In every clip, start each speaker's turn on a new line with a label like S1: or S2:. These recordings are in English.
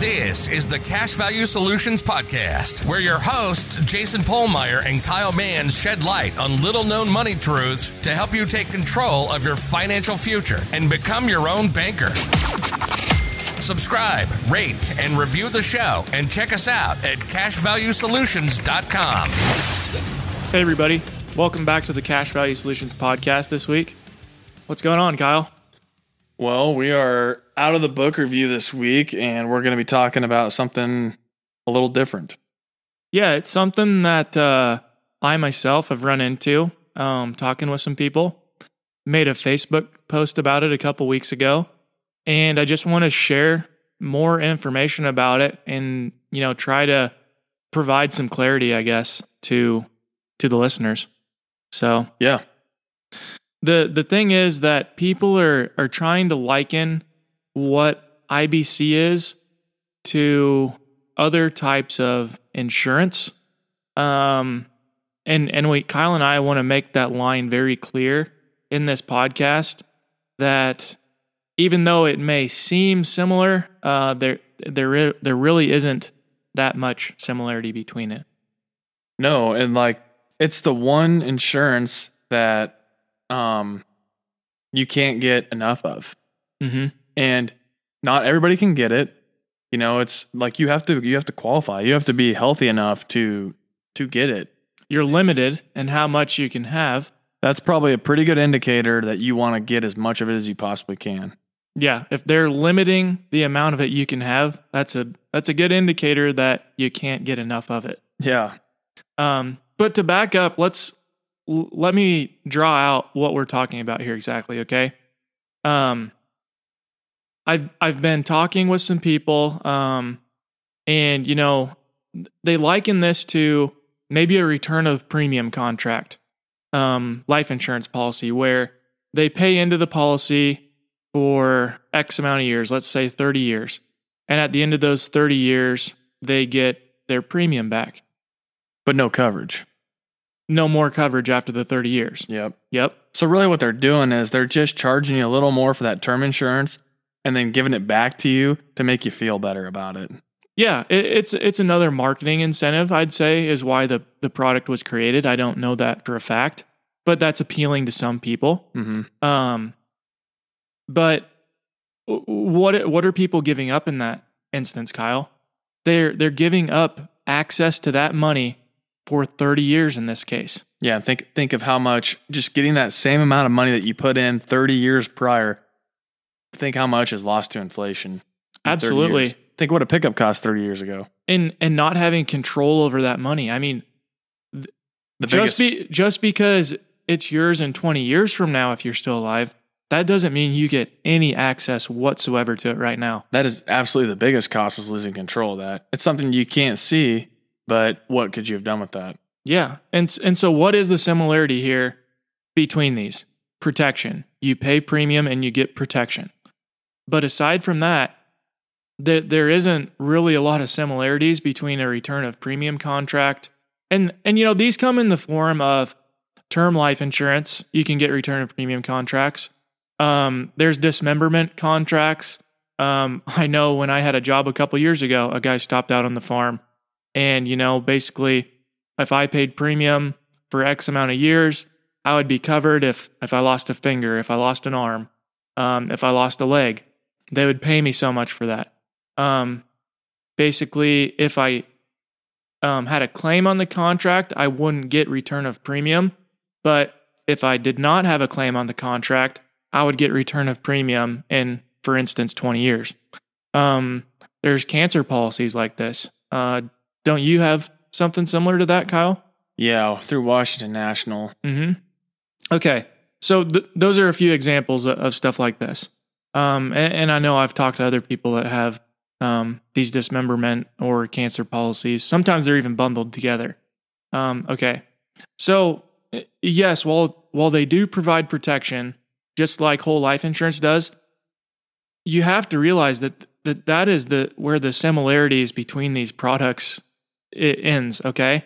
S1: This is the Cash Value Solutions Podcast, where your hosts, Jason Pohlmeier and Kyle Mans, shed light on little known money truths to help you take control of your financial future and become your own banker. Subscribe, rate, and review the show, and check us out at cashvaluesolutions.com.
S2: Hey, everybody. Welcome back to the Cash Value Solutions podcast this week. What's going on, Kyle?
S3: Well, we are out of the book review this week, and we're going to be talking about something a little different.
S2: Yeah, it's something that uh, I myself have run into um, talking with some people. Made a Facebook post about it a couple weeks ago, and I just want to share more information about it and you know try to provide some clarity, I guess, to to the listeners. So
S3: Yeah.
S2: The the thing is that people are are trying to liken what IBC is to other types of insurance. Um and and we Kyle and I want to make that line very clear in this podcast that even though it may seem similar, uh there there there really isn't that much similarity between it.
S3: No, and like it's the one insurance that um you can't get enough of.
S2: Mm-hmm.
S3: And not everybody can get it. You know, it's like you have to you have to qualify. You have to be healthy enough to to get it.
S2: You're limited in how much you can have.
S3: That's probably a pretty good indicator that you want to get as much of it as you possibly can.
S2: Yeah, if they're limiting the amount of it you can have, that's a that's a good indicator that you can't get enough of it.
S3: Yeah.
S2: Um, but to back up, let's let me draw out what we're talking about here exactly. Okay. Um, I've I've been talking with some people, um, and you know, they liken this to maybe a return of premium contract, um, life insurance policy where they pay into the policy for X amount of years, let's say 30 years. And at the end of those 30 years, they get their premium back.
S3: But no coverage.
S2: No more coverage after the 30 years.
S3: Yep.
S2: Yep.
S3: So really what they're doing is they're just charging you a little more for that term insurance and then giving it back to you to make you feel better about it.
S2: Yeah, it, it's it's another marketing incentive, I'd say, is why the, the product was created. I don't know that for a fact, but that's appealing to some people.
S3: Mm-hmm.
S2: Um, but what what are people giving up in that instance, Kyle? They're they're giving up access to that money for 30 years in this case.
S3: Yeah, think think of how much just getting that same amount of money that you put in 30 years prior. Think how much is lost to inflation. in
S2: Absolutely.
S3: Think what a pickup cost 30 years ago.
S2: And and not having control over that money. I mean,
S3: The
S2: just
S3: biggest
S2: be just because it's yours in 20 years from now if you're still alive, that doesn't mean you get any access whatsoever to it right now.
S3: that is absolutely the biggest cost is losing control of that. It's something you can't see, but what could you have done with that?
S2: Yeah. And and so what is the similarity here between these? Protection. You pay premium and you get protection. But aside from that, there there isn't really a lot of similarities between a return of premium contract and and you know these come in the form of term life insurance. You can get return of premium contracts. Um, there's dismemberment contracts. Um, I know when I had a job a couple years ago, a guy stopped out on the farm, and you know basically if I paid premium for X amount of years, I would be covered if if I lost a finger, if I lost an arm, um, if I lost a leg. They would pay me so much for that. Um, basically, if I um, had a claim on the contract, I wouldn't get return of premium. But if I did not have a claim on the contract, I would get return of premium in, for instance, 20 years. Um, there's cancer policies like this. Uh, don't you have something similar to that, Kyle?
S3: Yeah, through Washington National.
S2: Mm-hmm. Okay, so th- those are a few examples of, of stuff like this. Um, and, and I know I've talked to other people that have um, these dismemberment or cancer policies. Sometimes they're even bundled together. Um, okay, so yes, while while they do provide protection, just like whole life insurance does, you have to realize that that that is the where the similarities between these products it ends. Okay,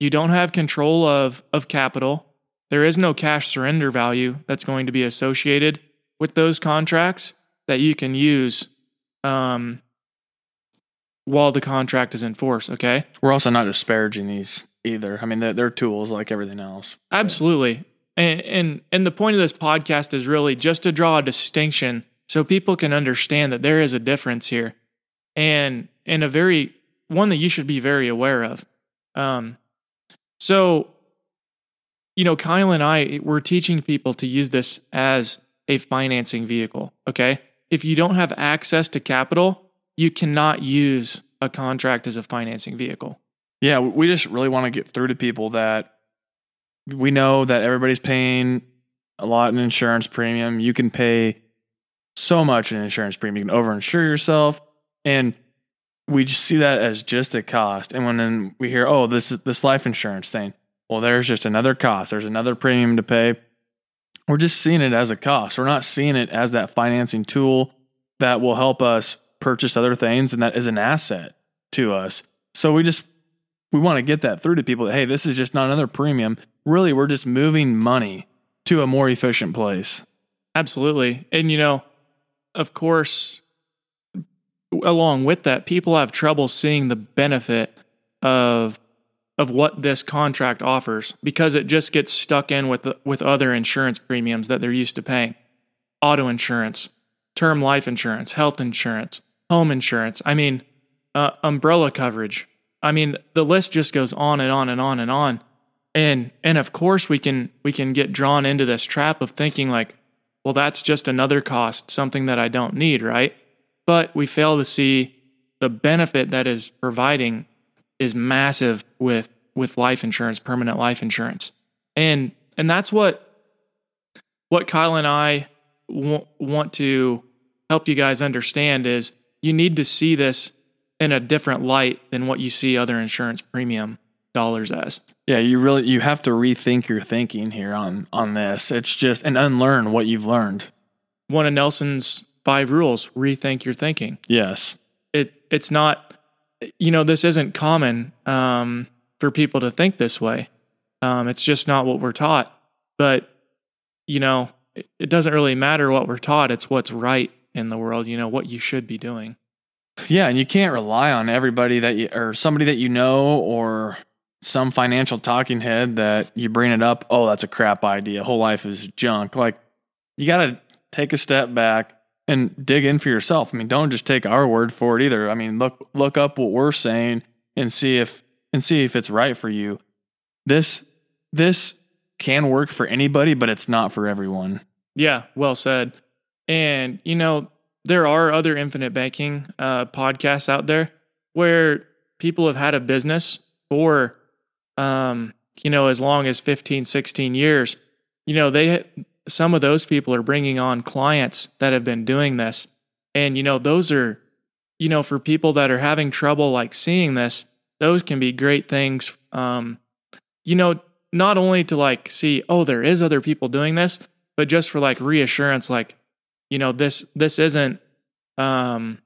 S2: you don't have control of of capital. There is no cash surrender value that's going to be associated with those contracts that you can use um, while the contract is in force. Okay.
S3: We're also not disparaging these either. I mean, they're, they're tools like everything else.
S2: Absolutely. And, and and the point of this podcast is really just to draw a distinction so people can understand that there is a difference here, and and a very one that you should be very aware of. Um, so, you know, Kyle and I we're teaching people to use this as a financing vehicle. Okay, if you don't have access to capital, you cannot use a contract as a financing vehicle.
S3: Yeah, we just really want to get through to people that we know that everybody's paying a lot in insurance premium. You can pay so much in insurance premium. You can overinsure yourself. And we just see that as just a cost. And when then we hear, oh, this is this life insurance thing. Well, there's just another cost. There's another premium to pay. We're just seeing it as a cost. We're not seeing it as that financing tool that will help us purchase other things and that is an asset to us. So we just we want to get that through to people that hey, this is just not another premium. Really, we're just moving money to a more efficient place.
S2: Absolutely. And you know, of course, along with that, people have trouble seeing the benefit of of what this contract offers because it just gets stuck in with the, with other insurance premiums that they're used to paying. Auto insurance, term life insurance, health insurance, home insurance. I mean, uh, umbrella coverage. I mean, the list just goes on and on and on and on. And and of course we can we can get drawn into this trap of thinking like, well, that's just another cost, something that I don't need, right? But we fail to see the benefit that is providing is massive with with life insurance, permanent life insurance. And and that's what what Kyle and I w- want to help you guys understand is you need to see this in a different light than what you see other insurance premium dollars as.
S3: Yeah, you really you have to rethink your thinking here on on this. It's just and unlearn what you've learned.
S2: One of Nelson's five rules: rethink your thinking.
S3: Yes,
S2: it it's not. You know, this isn't common um, for people to think this way. Um, it's just not what we're taught. But you know, it, it doesn't really matter what we're taught. It's what's right in the world. You know what you should be doing.
S3: Yeah, and you can't rely on everybody that you or somebody that you know or some financial talking head that you bring it up, oh, that's a crap idea. Whole life is junk. Like you got to take a step back and dig in for yourself. I mean, don't just take our word for it either. I mean, look look up what we're saying and see if and see if it's right for you. This this can work for anybody, but it's not for everyone.
S2: Yeah, well said. And you know, there are other infinite banking uh, podcasts out there where people have had a business for um, you know as long as 15 16 years you know they some of those people are bringing on clients that have been doing this and you know those are you know for people that are having trouble like seeing this those can be great things um, you know not only to like see oh there is other people doing this but just for like reassurance like you know this this isn't um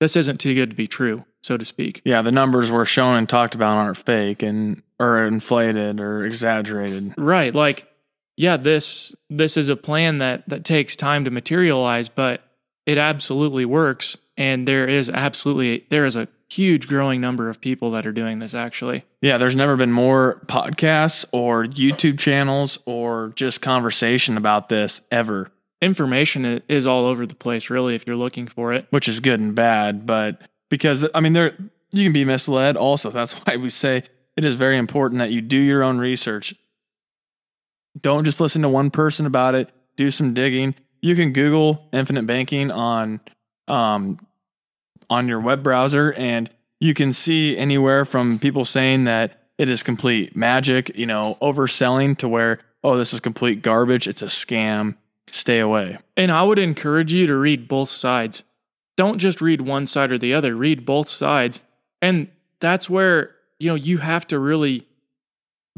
S2: this isn't too good to be true so to speak
S3: Yeah, the numbers we're shown and talked about aren't fake and or inflated or exaggerated.
S2: right like yeah this this is a plan that that takes time to materialize but it absolutely works and there is absolutely there is a huge growing number of people that are doing this actually
S3: Yeah, there's never been more podcasts or YouTube channels or just conversation about this ever,
S2: information is all over the place really if you're looking for it
S3: which is good and bad, but because I mean there you can be misled also. That's why we say it is very important that you do your own research. Don't just listen to one person about it, do some digging. You can Google infinite banking on um on your web browser and you can see anywhere from people saying that it is complete magic, you know, overselling to where oh this is complete garbage, it's a scam. Stay away.
S2: and i would encourage you to read both sides don't just read one side or the other read both sides and that's where you know you have to really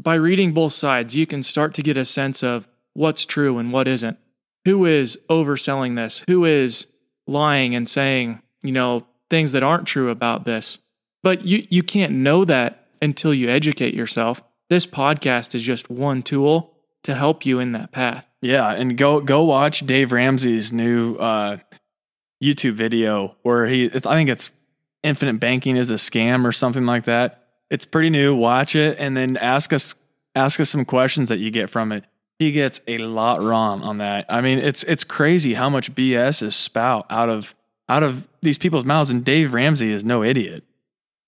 S2: by reading both sides you can start to get a sense of what's true and what isn't. Who is overselling this? Who is lying and saying you know things that aren't true about this? But you you can't know that until you educate yourself. This podcast is just one tool to help you in that path.
S3: Yeah, and go go watch Dave Ramsey's new uh, YouTube video where he, I think it's infinite banking is a scam or something like that. It's pretty new. Watch it and then ask us ask us some questions that you get from it. He gets a lot wrong on that. I mean, it's it's crazy how much BS is spout out of out of these people's mouths. And Dave Ramsey is no idiot.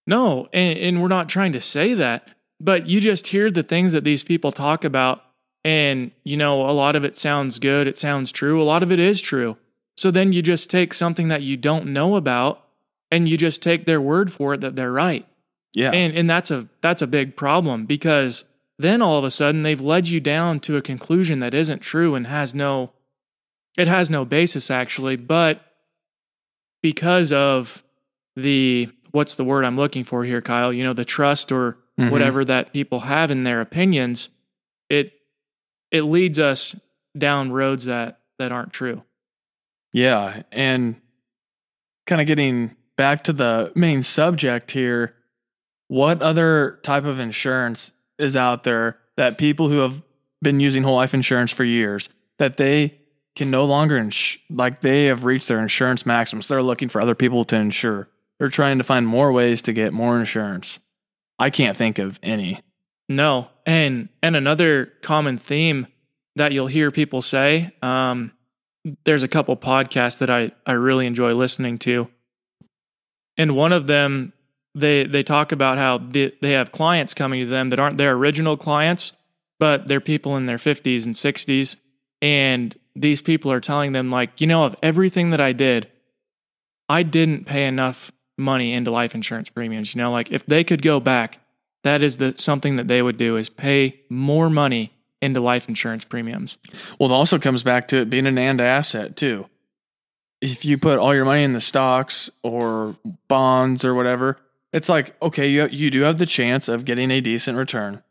S2: No, and, and we're not trying to say that, but you just hear the things that these people talk about, and you know, a lot of it sounds good, it sounds true, a lot of it is true. So then you just take something that you don't know about and you just take their word for it that they're right.
S3: Yeah.
S2: And and that's a that's a big problem because then all of a sudden they've led you down to a conclusion that isn't true and has no it has no basis actually, but because of the what's the word I'm looking for here, Kyle? You know, the trust or
S3: Mhm.
S2: whatever that people have in their opinions, it it leads us down roads that that aren't true.
S3: Yeah. And kind of getting back to the main subject here, what other type of insurance is out there that people who have been using whole life insurance for years that they can no longer ins- like they have reached their insurance maximums. They're looking for other people to insure. They're trying to find more ways to get more insurance. I can't think of any.
S2: No, and and another common theme that you'll hear people say. Um, there's a couple podcasts that I I really enjoy listening to, and one of them they they talk about how they, they have clients coming to them that aren't their original clients, but they're people in their 50s and 60s, and these people are telling them like, you know, of everything that I did, I didn't pay enough money into life insurance premiums. You know, like if they could go back that is the something that they would do is pay more money into life insurance premiums.
S3: Well, it also comes back to it being an and asset too. If you put all your money in the stocks or bonds or whatever, it's like okay, you you do have the chance of getting a decent return.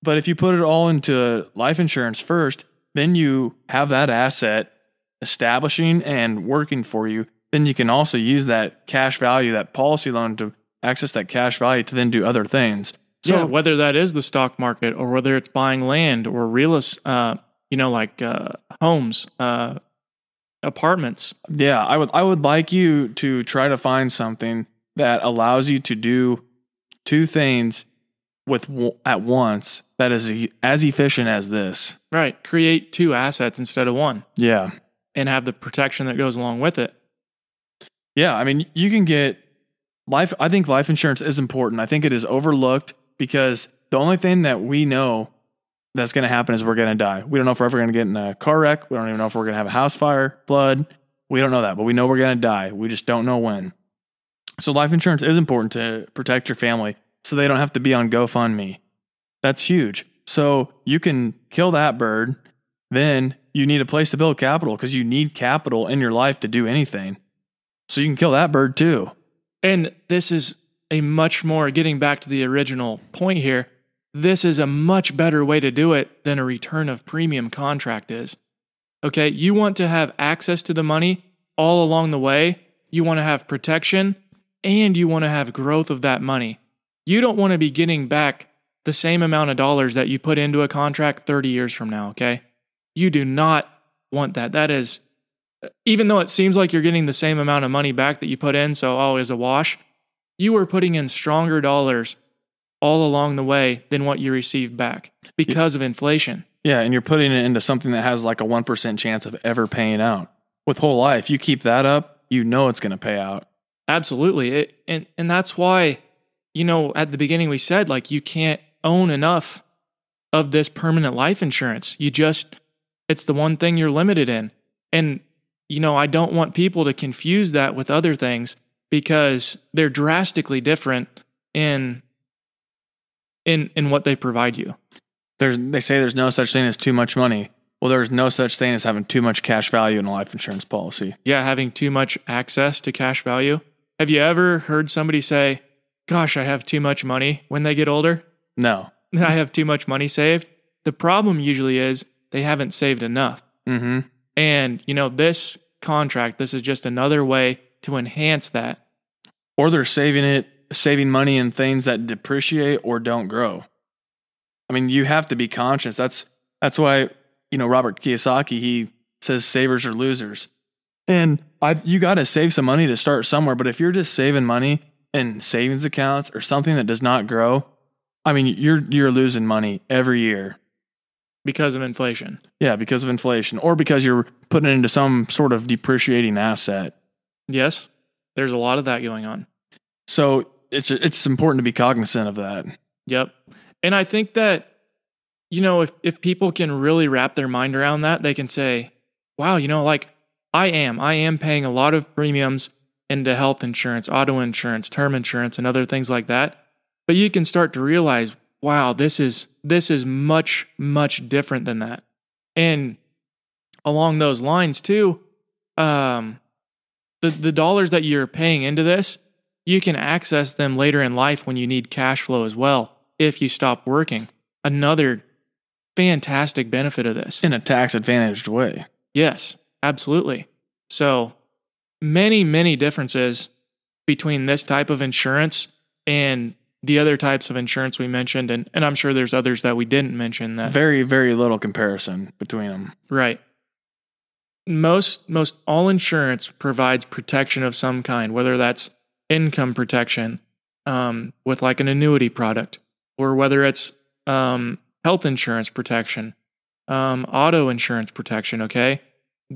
S3: But if you put it all into life insurance first, then you have that asset establishing and working for you. Then you can also use that cash value, that policy loan to access that cash value to then do other things.
S2: So yeah, whether that is the stock market or whether it's buying land or real, uh, you know, like uh, homes, uh, apartments.
S3: Yeah, I would I would like you to try to find something that allows you to do two things with at once that is as efficient as this.
S2: Right, create two assets instead of one.
S3: Yeah,
S2: and have the protection that goes along with it.
S3: Yeah, I mean, you can get life I think life insurance is important. I think it is overlooked because the only thing that we know that's going to happen is we're going to die. We don't know if we're ever going to get in a car wreck. We don't even know if we're going to have a house fire, flood. We don't know that, but we know we're going to die. We just don't know when. So life insurance is important to protect your family so they don't have to be on GoFundMe. That's huge. So you can kill that bird, then you need a place to build capital because you need capital in your life to do anything. So you can kill that bird too.
S2: And this is a much more, getting back to the original point here, this is a much better way to do it than a return of premium contract is. Okay, you want to have access to the money all along the way, you want to have protection, and you want to have growth of that money. You don't want to be getting back the same amount of dollars that you put into a contract 30 years from now, okay? You do not want that. That is, even though it seems like you're getting the same amount of money back that you put in, so oh, always a wash, you are putting in stronger dollars all along the way than what you receive back because of inflation.
S3: Yeah, and you're putting it into something that has like a 1% chance of ever paying out. With whole life, you keep that up, you know it's going to pay out.
S2: Absolutely. It, and and that's why you know at the beginning we said like you can't own enough of this permanent life insurance. You just it's the one thing you're limited in. And you know, I don't want people to confuse that with other things because they're drastically different in in in what they provide you.
S3: There's they say there's no such thing as too much money. Well, there's no such thing as having too much cash value in a life insurance policy.
S2: Yeah, having too much access to cash value. Have you ever heard somebody say, "Gosh, I have too much money" when they get older?
S3: No.
S2: I have too much money saved. The problem usually is they haven't saved enough.
S3: Mm-hmm.
S2: And, you know, this contract, this is just another way to enhance that.
S3: Or they're saving it, saving money in things that depreciate or don't grow. I mean, you have to be conscious. That's that's why, you know, Robert Kiyosaki, he says savers are losers. And I, you got to save some money to start somewhere. But if you're just saving money in savings accounts or something that does not grow, I mean, you're you're losing money every year.
S2: because of inflation.
S3: Yeah, because of inflation or because you're putting it into some sort of depreciating asset.
S2: Yes, there's a lot of that going on.
S3: So it's it's important to be cognizant of that.
S2: Yep. And I think that, you know, if, if people can really wrap their mind around that, they can say, wow, you know, like I am, I am paying a lot of premiums into health insurance, auto insurance, term insurance, and other things like that. But you can start to realize, wow, this is this is much, much different than that. And along those lines too, um, the, the dollars that you're paying into this, you can access them later in life when you need cash flow as well if you stop working. Another fantastic benefit of this.
S3: In a tax advantaged way.
S2: Yes, absolutely. So many, many differences between this type of insurance and the other types of insurance we mentioned. And, and I'm sure there's others that we didn't mention that.
S3: Very, very little comparison between them.
S2: Right. Most most all insurance provides protection of some kind, whether that's income protection um, with like an annuity product, or whether it's um, health insurance protection, um, auto insurance protection. Okay,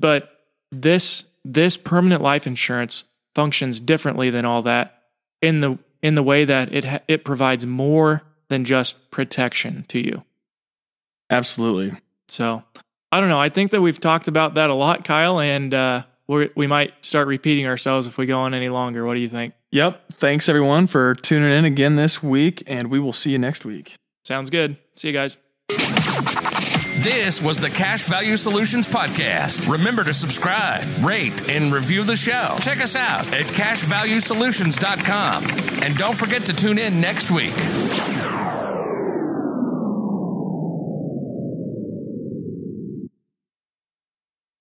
S2: but this this permanent life insurance functions differently than all that in the in the way that it it provides more than just protection to you.
S3: Absolutely.
S2: So I don't know. I think that we've talked about that a lot, Kyle, and uh, we we might start repeating ourselves if we go on any longer. What do you think?
S3: Yep. Thanks everyone for tuning in again this week, and we will see you next week.
S2: Sounds good. See you guys.
S1: This was the Cash Value Solutions Podcast. Remember to subscribe, rate, and review the show. Check us out at cashvaluesolutions.com. And don't forget to tune in next week.